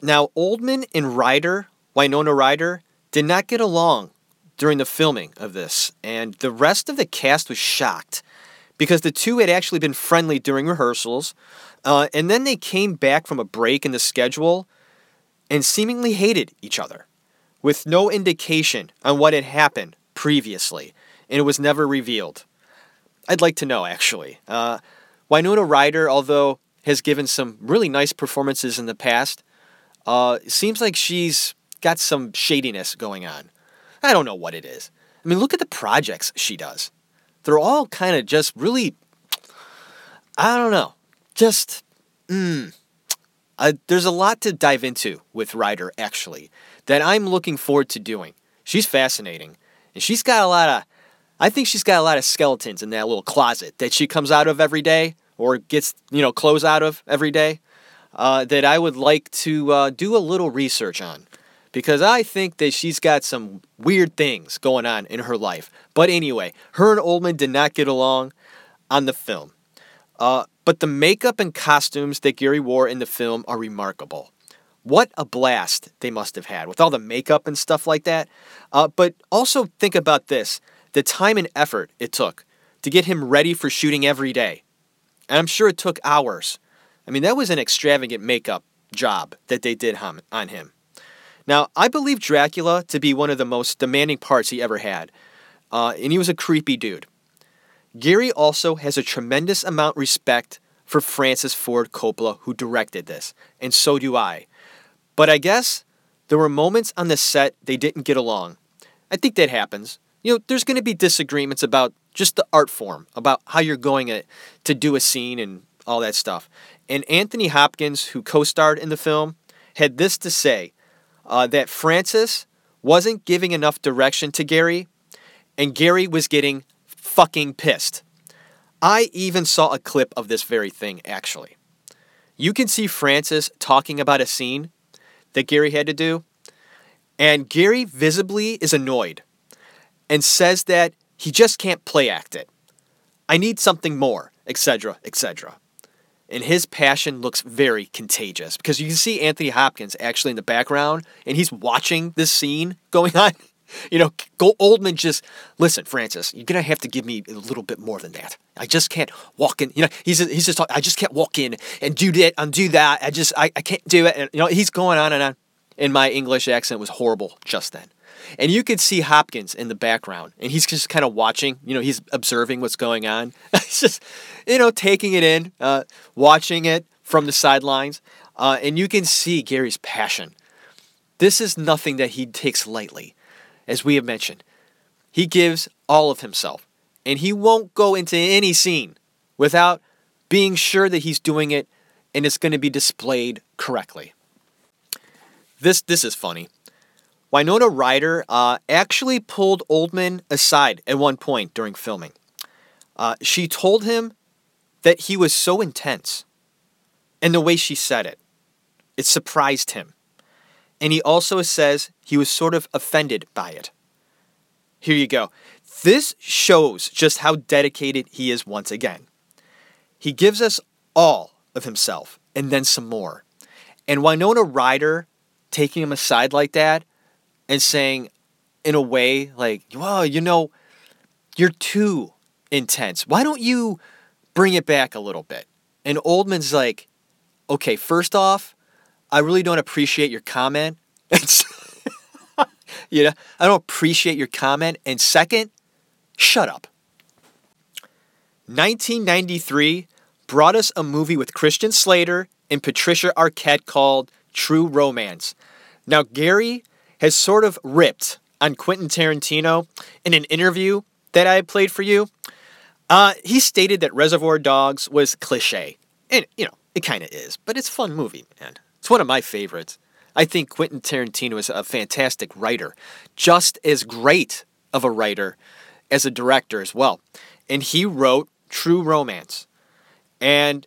Now, Oldman and Ryder, Winona Ryder, did not get along during the filming of this, and the rest of the cast was shocked because the two had actually been friendly during rehearsals, uh, and then they came back from a break in the schedule and seemingly hated each other, with no indication on what had happened previously, and it was never revealed. I'd like to know, actually. Uh, Winona Ryder, although has given some really nice performances in the past, uh, seems like she's got some shadiness going on. I don't know what it is. I mean, look at the projects she does. They're all kind of just really, I don't know, just, mm, Uh, there's a lot to dive into with Ryder, actually, that I'm looking forward to doing. She's fascinating. And she's got a lot of, I think she's got a lot of skeletons in that little closet that she comes out of every day or gets, you know, clothes out of every day uh, that I would like to uh, do a little research on because I think that she's got some weird things going on in her life. But anyway, her and Oldman did not get along on the film. Uh, but the makeup and costumes that Gary wore in the film are remarkable. What a blast they must have had with all the makeup and stuff like that. Uh, but also think about this the time and effort it took to get him ready for shooting every day. And I'm sure it took hours. I mean, that was an extravagant makeup job that they did on him. Now, I believe Dracula to be one of the most demanding parts he ever had, uh, and he was a creepy dude. Gary also has a tremendous amount of respect for Francis Ford Coppola, who directed this, and so do I. But I guess there were moments on the set they didn't get along. I think that happens. You know, there's going to be disagreements about just the art form, about how you're going to do a scene and all that stuff. And Anthony Hopkins, who co starred in the film, had this to say uh, that Francis wasn't giving enough direction to Gary, and Gary was getting fucking pissed. I even saw a clip of this very thing, actually. You can see Francis talking about a scene that Gary had to do, and Gary visibly is annoyed and says that he just can't play act it. I need something more, etc., etc and his passion looks very contagious because you can see Anthony Hopkins actually in the background and he's watching this scene going on. You know, Oldman just listen, Francis. You're gonna have to give me a little bit more than that. I just can't walk in. You know, he's he's just I just can't walk in and do that and do that. I just I, I can't do it. And you know, he's going on and on. And my English accent was horrible just then. And you could see Hopkins in the background, and he's just kind of watching. You know, he's observing what's going on. he's just, you know, taking it in, uh, watching it from the sidelines. Uh, and you can see Gary's passion. This is nothing that he takes lightly, as we have mentioned. He gives all of himself, and he won't go into any scene without being sure that he's doing it and it's going to be displayed correctly. This this is funny. Winona Ryder uh, actually pulled Oldman aside at one point during filming. Uh, she told him that he was so intense, and the way she said it, it surprised him. And he also says he was sort of offended by it. Here you go. This shows just how dedicated he is once again. He gives us all of himself and then some more. And Winona Ryder taking him aside like that and saying, in a way, like, well, you know, you're too intense. Why don't you bring it back a little bit? And Oldman's like, okay, first off, I really don't appreciate your comment. you know, I don't appreciate your comment. And second, shut up. 1993 brought us a movie with Christian Slater and Patricia Arquette called True Romance. Now, Gary has sort of ripped on Quentin Tarantino in an interview that I played for you. Uh, he stated that Reservoir Dogs was cliche. And, you know, it kind of is, but it's a fun movie, man. It's one of my favorites. I think Quentin Tarantino is a fantastic writer, just as great of a writer as a director as well. And he wrote True Romance. And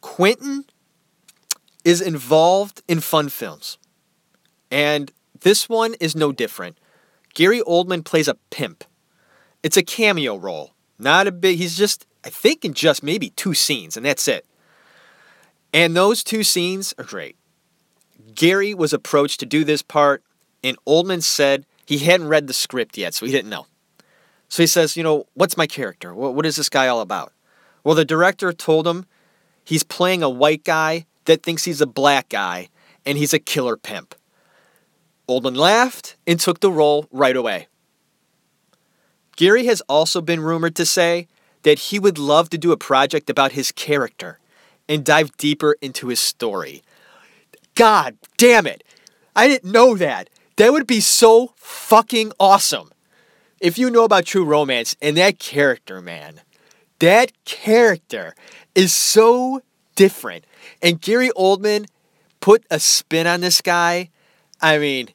Quentin is involved in fun films. And this one is no different. Gary Oldman plays a pimp. It's a cameo role. Not a big, he's just, I think, in just maybe two scenes, and that's it. And those two scenes are great. Gary was approached to do this part, and Oldman said he hadn't read the script yet, so he didn't know. So he says, You know, what's my character? What, what is this guy all about? Well, the director told him he's playing a white guy that thinks he's a black guy, and he's a killer pimp. Oldman laughed and took the role right away. Gary has also been rumored to say that he would love to do a project about his character and dive deeper into his story. God damn it! I didn't know that. That would be so fucking awesome. If you know about True Romance and that character, man, that character is so different. And Gary Oldman put a spin on this guy. I mean,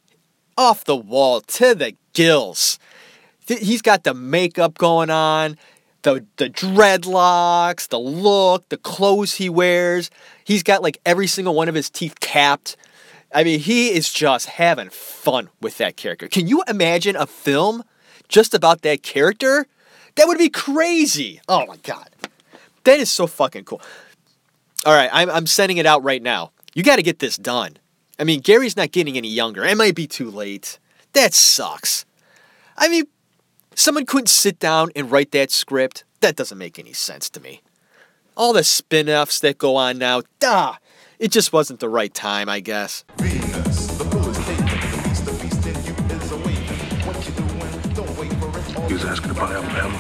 off the wall to the gills. He's got the makeup going on, the the dreadlocks, the look, the clothes he wears. He's got like every single one of his teeth capped. I mean, he is just having fun with that character. Can you imagine a film just about that character? That would be crazy. Oh my god. That is so fucking cool. All right, I'm, I'm sending it out right now. You got to get this done. I mean, Gary's not getting any younger. It might be too late. That sucks. I mean, someone couldn't sit down and write that script. That doesn't make any sense to me. All the spin offs that go on now, duh. It just wasn't the right time, I guess. He was asking about Alabama.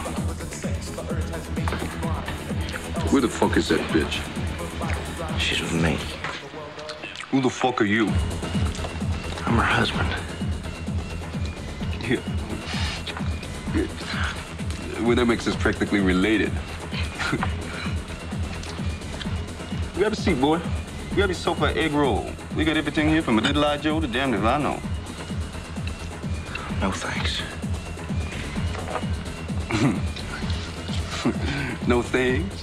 Where the fuck is that bitch? She's with me. Who the fuck are you? I'm her husband. Yeah. Well, that makes us practically related. you have a seat, boy. You have your sofa egg roll. We got everything here from a little eye Joe to damn if I know. No thanks. no thanks?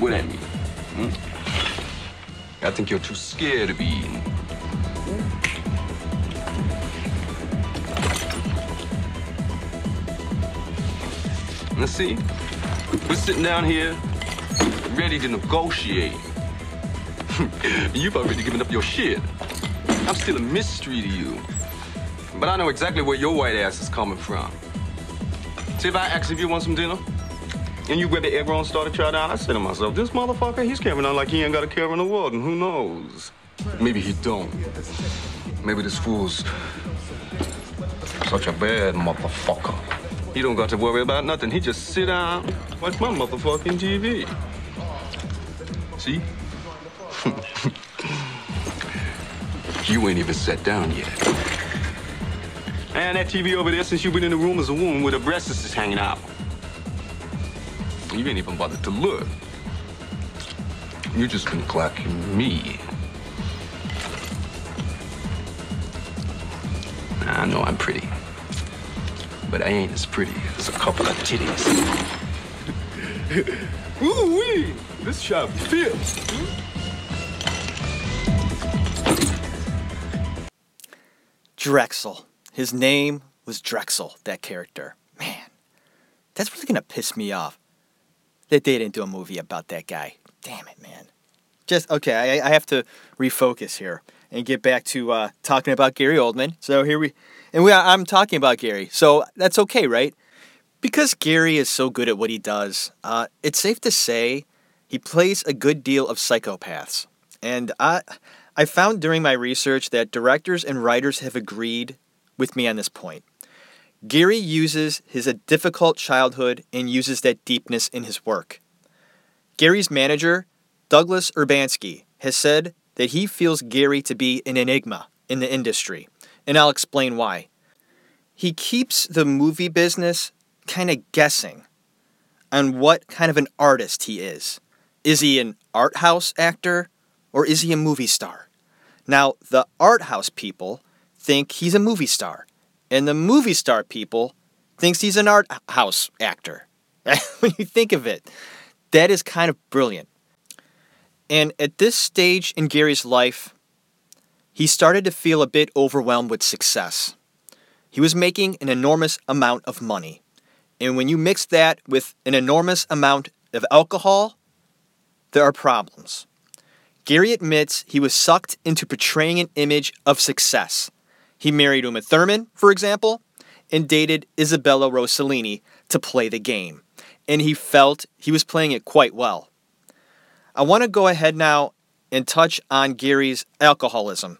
What that mean? Hmm? I think you're too scared to be eaten. Let's see. We're sitting down here, ready to negotiate. You've already given up your shit. I'm still a mystery to you. But I know exactly where your white ass is coming from. See, if I ask if you want some dinner, and you grab the egg roll and start to try down, I say to myself, this motherfucker, he's carrying on like he ain't got a care in the world, and who knows? Maybe he don't. Maybe this fool's such a bad motherfucker. He don't got to worry about nothing. He just sit down, watch my motherfucking TV. See? you ain't even sat down yet. And that TV over there, since you've been in the room, is a woman with her breasts is hanging out. You ain't even bothered to look. You just been clocking me. I know I'm pretty, but I ain't as pretty as a couple of titties. Ooh wee! This shot fits. Drexl. His name was Drexl, that character. Man, that's really gonna piss me off that they didn't do a movie about that guy. Damn it, man. Just okay. I, I have to refocus here and get back to uh, talking about Gary Oldman. So here we, and we, I'm talking about Gary. So that's okay, right? Because Gary is so good at what he does, uh, it's safe to say he plays a good deal of psychopaths. And I, I found during my research that directors and writers have agreed with me on this point. Gary uses his difficult childhood and uses that deepness in his work. Gary's manager, Douglas Urbanski, has said that he feels Gary to be an enigma in the industry, and I'll explain why. He keeps the movie business kind of guessing on what kind of an artist he is. Is he an art house actor or is he a movie star? Now, the art house people think he's a movie star, and the movie star people thinks he's an art house actor. when you think of it, that is kind of brilliant. And at this stage in Gary's life, he started to feel a bit overwhelmed with success. He was making an enormous amount of money. And when you mix that with an enormous amount of alcohol, there are problems. Gary admits he was sucked into portraying an image of success. He married Uma Thurman, for example, and dated Isabella Rossellini to play the game. And he felt he was playing it quite well. I want to go ahead now and touch on Gary's alcoholism.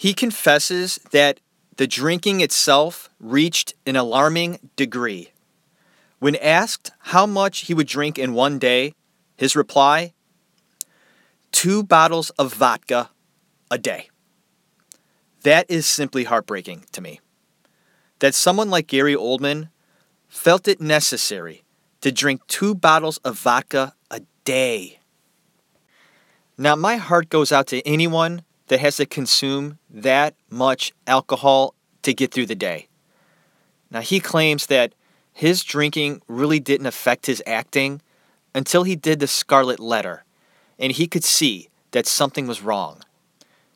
He confesses that the drinking itself reached an alarming degree. When asked how much he would drink in one day, his reply two bottles of vodka a day. That is simply heartbreaking to me. That someone like Gary Oldman felt it necessary to drink two bottles of vodka a day. Now, my heart goes out to anyone that has to consume that much alcohol to get through the day. Now, he claims that his drinking really didn't affect his acting until he did the Scarlet Letter, and he could see that something was wrong.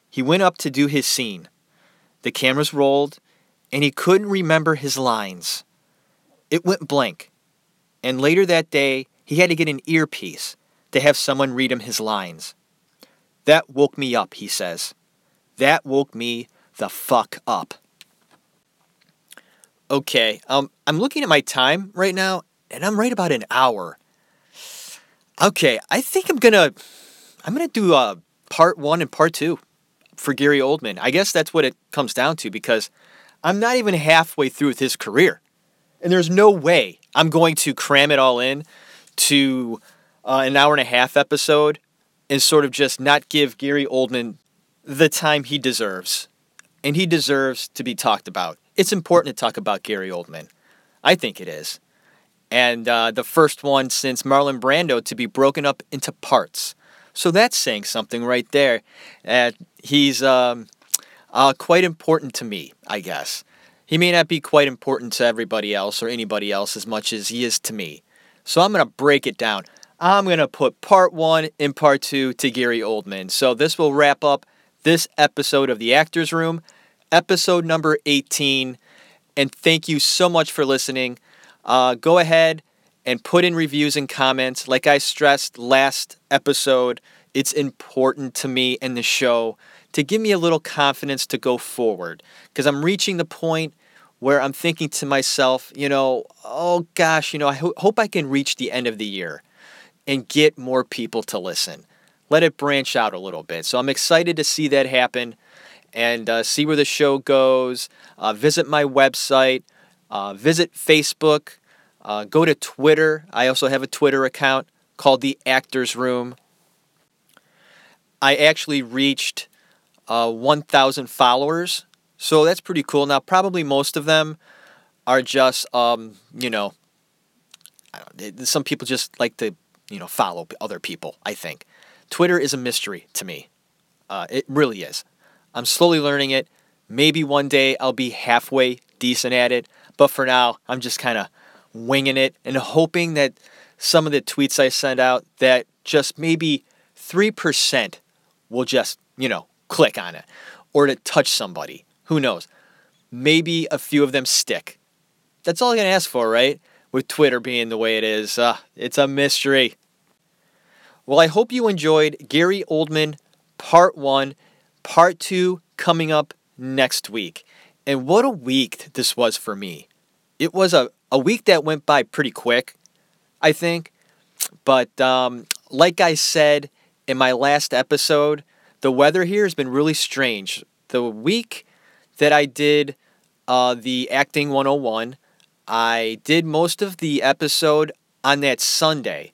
He went up to do his scene. The cameras rolled, and he couldn't remember his lines. It went blank, and later that day, he had to get an earpiece to have someone read him his lines. That woke me up, he says. That woke me the fuck up. Okay, um, I'm looking at my time right now, and I'm right about an hour. Okay, I think I'm gonna, I'm gonna do uh, part one and part two for Gary Oldman. I guess that's what it comes down to because I'm not even halfway through with his career, and there's no way I'm going to cram it all in to uh, an hour and a half episode and sort of just not give Gary Oldman the time he deserves. And he deserves to be talked about. It's important to talk about Gary Oldman. I think it is. And uh, the first one since Marlon Brando to be broken up into parts. So that's saying something right there. Uh, he's um, uh, quite important to me, I guess. He may not be quite important to everybody else or anybody else as much as he is to me. So I'm going to break it down. I'm going to put part one and part two to Gary Oldman. So this will wrap up this episode of The Actors Room, episode number 18. And thank you so much for listening. Uh, go ahead and put in reviews and comments. Like I stressed last episode, it's important to me and the show to give me a little confidence to go forward because I'm reaching the point where I'm thinking to myself, you know, oh gosh, you know, I ho- hope I can reach the end of the year and get more people to listen. Let it branch out a little bit. So I'm excited to see that happen and uh, see where the show goes. Uh, visit my website, uh, visit Facebook, uh, go to Twitter. I also have a Twitter account called The Actors Room. I actually reached uh, 1,000 followers, so that's pretty cool. Now, probably most of them are just, um, you know, some people just like to you know follow other people. I think Twitter is a mystery to me. Uh, it really is. I'm slowly learning it. Maybe one day I'll be halfway decent at it, but for now I'm just kind of winging it and hoping that some of the tweets I send out that just maybe 3% will just, you know, click on it or to touch somebody. Who knows? Maybe a few of them stick. That's all I can ask for, right? With Twitter being the way it is. Uh, it's a mystery. Well, I hope you enjoyed Gary Oldman Part 1, Part 2 coming up next week. And what a week this was for me. It was a, a week that went by pretty quick, I think. But um, like I said in my last episode, the weather here has been really strange. The week that I did uh, the Acting 101, I did most of the episode on that Sunday.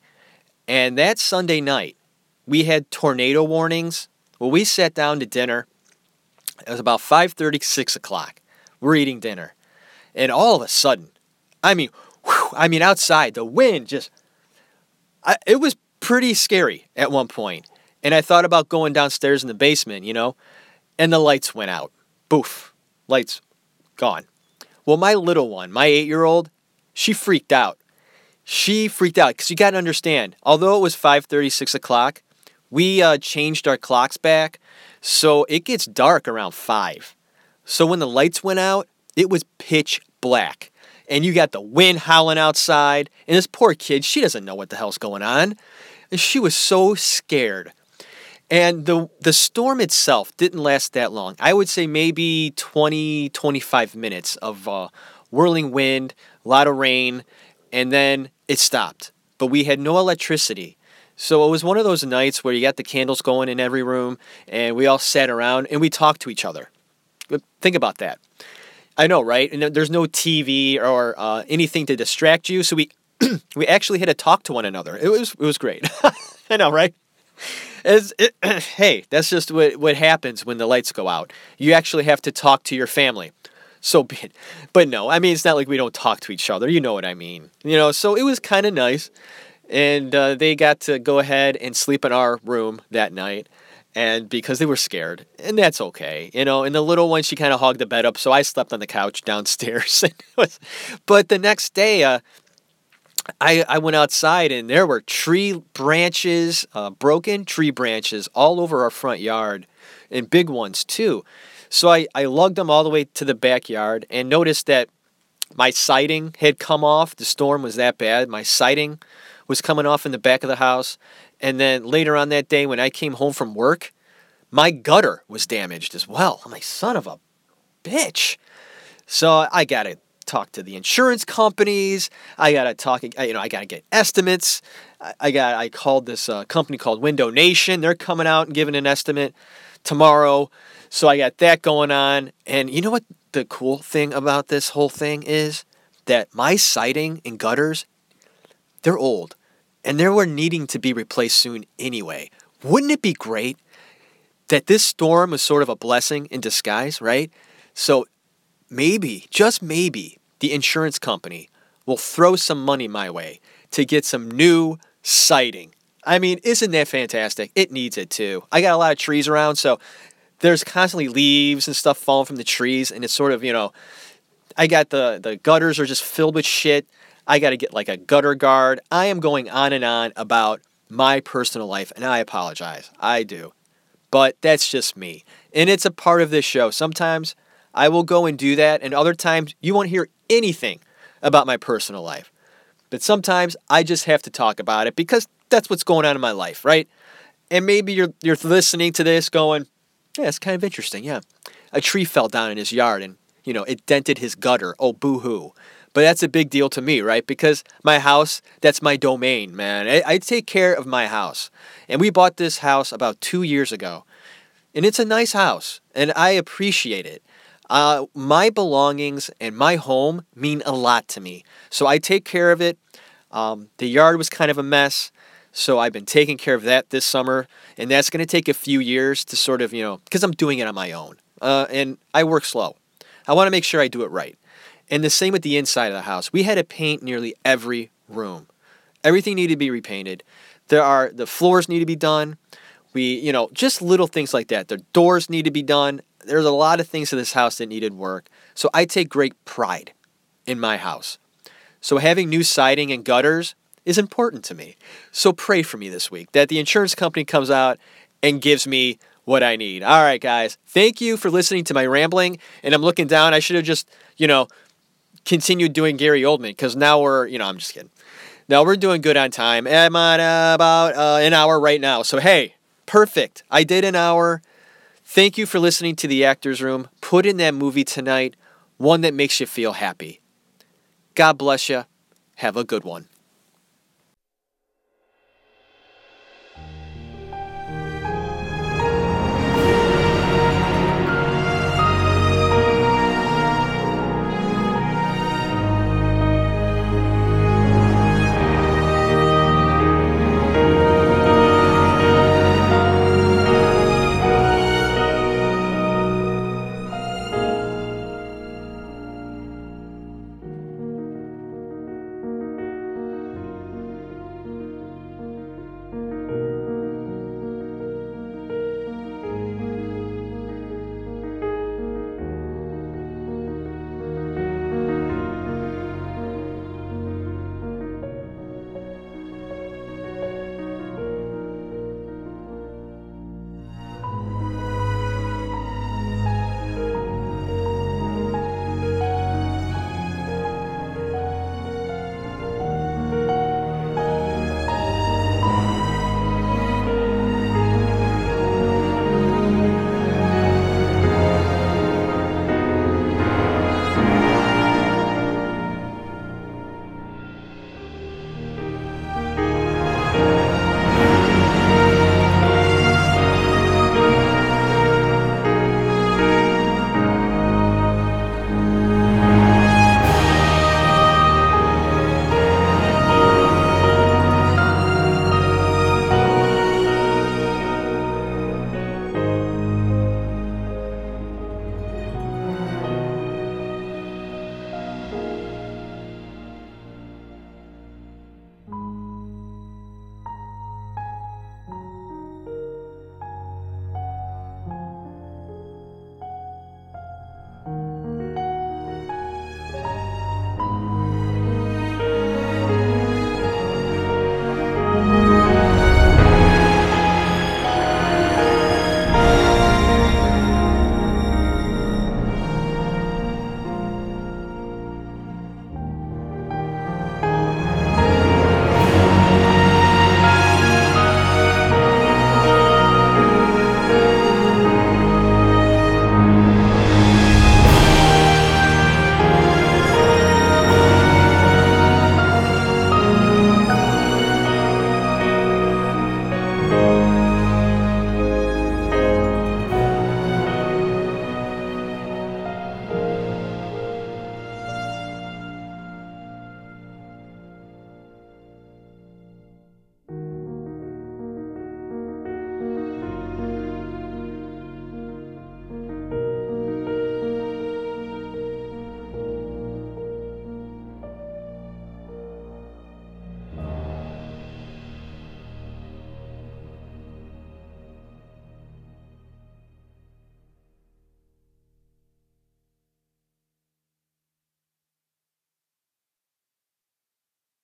And that Sunday night, we had tornado warnings. Well, we sat down to dinner. It was about 5.30, 6 o'clock. We're eating dinner. And all of a sudden, I mean, whew, I mean, outside, the wind just, I, it was pretty scary at one point. And I thought about going downstairs in the basement, you know, and the lights went out. Boof, lights gone. Well, my little one, my eight year old, she freaked out. She freaked out because you got to understand, although it was 5:30, 6 o'clock, we uh, changed our clocks back, so it gets dark around 5. So when the lights went out, it was pitch black. And you got the wind howling outside, and this poor kid, she doesn't know what the hell's going on. And she was so scared. And the the storm itself didn't last that long. I would say maybe 20 25 minutes of uh, whirling wind, a lot of rain, and then it stopped. But we had no electricity. So it was one of those nights where you got the candles going in every room and we all sat around and we talked to each other. Think about that. I know, right? And there's no TV or uh, anything to distract you, so we we actually had to talk to one another. It was it was great. I know, right? It, hey, that's just what, what happens when the lights go out. You actually have to talk to your family. So be it. But no, I mean, it's not like we don't talk to each other. You know what I mean. You know, so it was kind of nice. and uh, they got to go ahead and sleep in our room that night. And because they were scared, and that's okay, you know. And the little one, she kind of hogged the bed up, so I slept on the couch downstairs. but the next day, uh, I, I went outside and there were tree branches, uh, broken tree branches all over our front yard, and big ones too. So I, I lugged them all the way to the backyard and noticed that my siding had come off. The storm was that bad. My siding was coming off in the back of the house. And then later on that day, when I came home from work, my gutter was damaged as well. I'm like, son of a bitch. So I got to talk to the insurance companies. I got to talk, you know, I got to get estimates. I got, I called this uh, company called Window Nation. They're coming out and giving an estimate tomorrow. So I got that going on. And you know what the cool thing about this whole thing is? That my siding and gutters, they're old and they were needing to be replaced soon anyway. Wouldn't it be great that this storm was sort of a blessing in disguise, right? So maybe, just maybe, the insurance company will throw some money my way to get some new siding. I mean, isn't that fantastic? It needs it too. I got a lot of trees around, so there's constantly leaves and stuff falling from the trees, and it's sort of, you know, I got the the gutters are just filled with shit. I got to get like a gutter guard. I am going on and on about my personal life, and I apologize. I do. But that's just me. And it's a part of this show. Sometimes I will go and do that, and other times you won't hear anything about my personal life. But sometimes I just have to talk about it because that's what's going on in my life, right? And maybe you're you're listening to this going, yeah, it's kind of interesting. Yeah, a tree fell down in his yard and you know it dented his gutter. Oh, boo hoo! But that's a big deal to me, right? Because my house, that's my domain, man. I, I, take care of my house. And we bought this house about two years ago. And it's a nice house, and I appreciate it. Uh, my belongings and my home mean a lot to me. So I take care of it. Um, the yard was kind of a mess. So I've been taking care of that this summer. And that's going to take a few years to sort of, you know, because I'm doing it on my own. Uh, and I work slow. I want to make sure I do it right. And the same with the inside of the house. We had to paint nearly every room. Everything needed to be repainted. There are the floors need to be done. We, you know, just little things like that. The doors need to be done. There's a lot of things in this house that needed work. So I take great pride in my house. So having new siding and gutters is important to me. So pray for me this week that the insurance company comes out and gives me what I need. All right, guys. Thank you for listening to my rambling. And I'm looking down. I should have just, you know, continued doing Gary Oldman because now we're, you know, I'm just kidding. Now we're doing good on time. I'm on about uh, an hour right now. So, hey, perfect. I did an hour. Thank you for listening to The Actors Room. Put in that movie tonight, one that makes you feel happy. God bless you. Have a good one.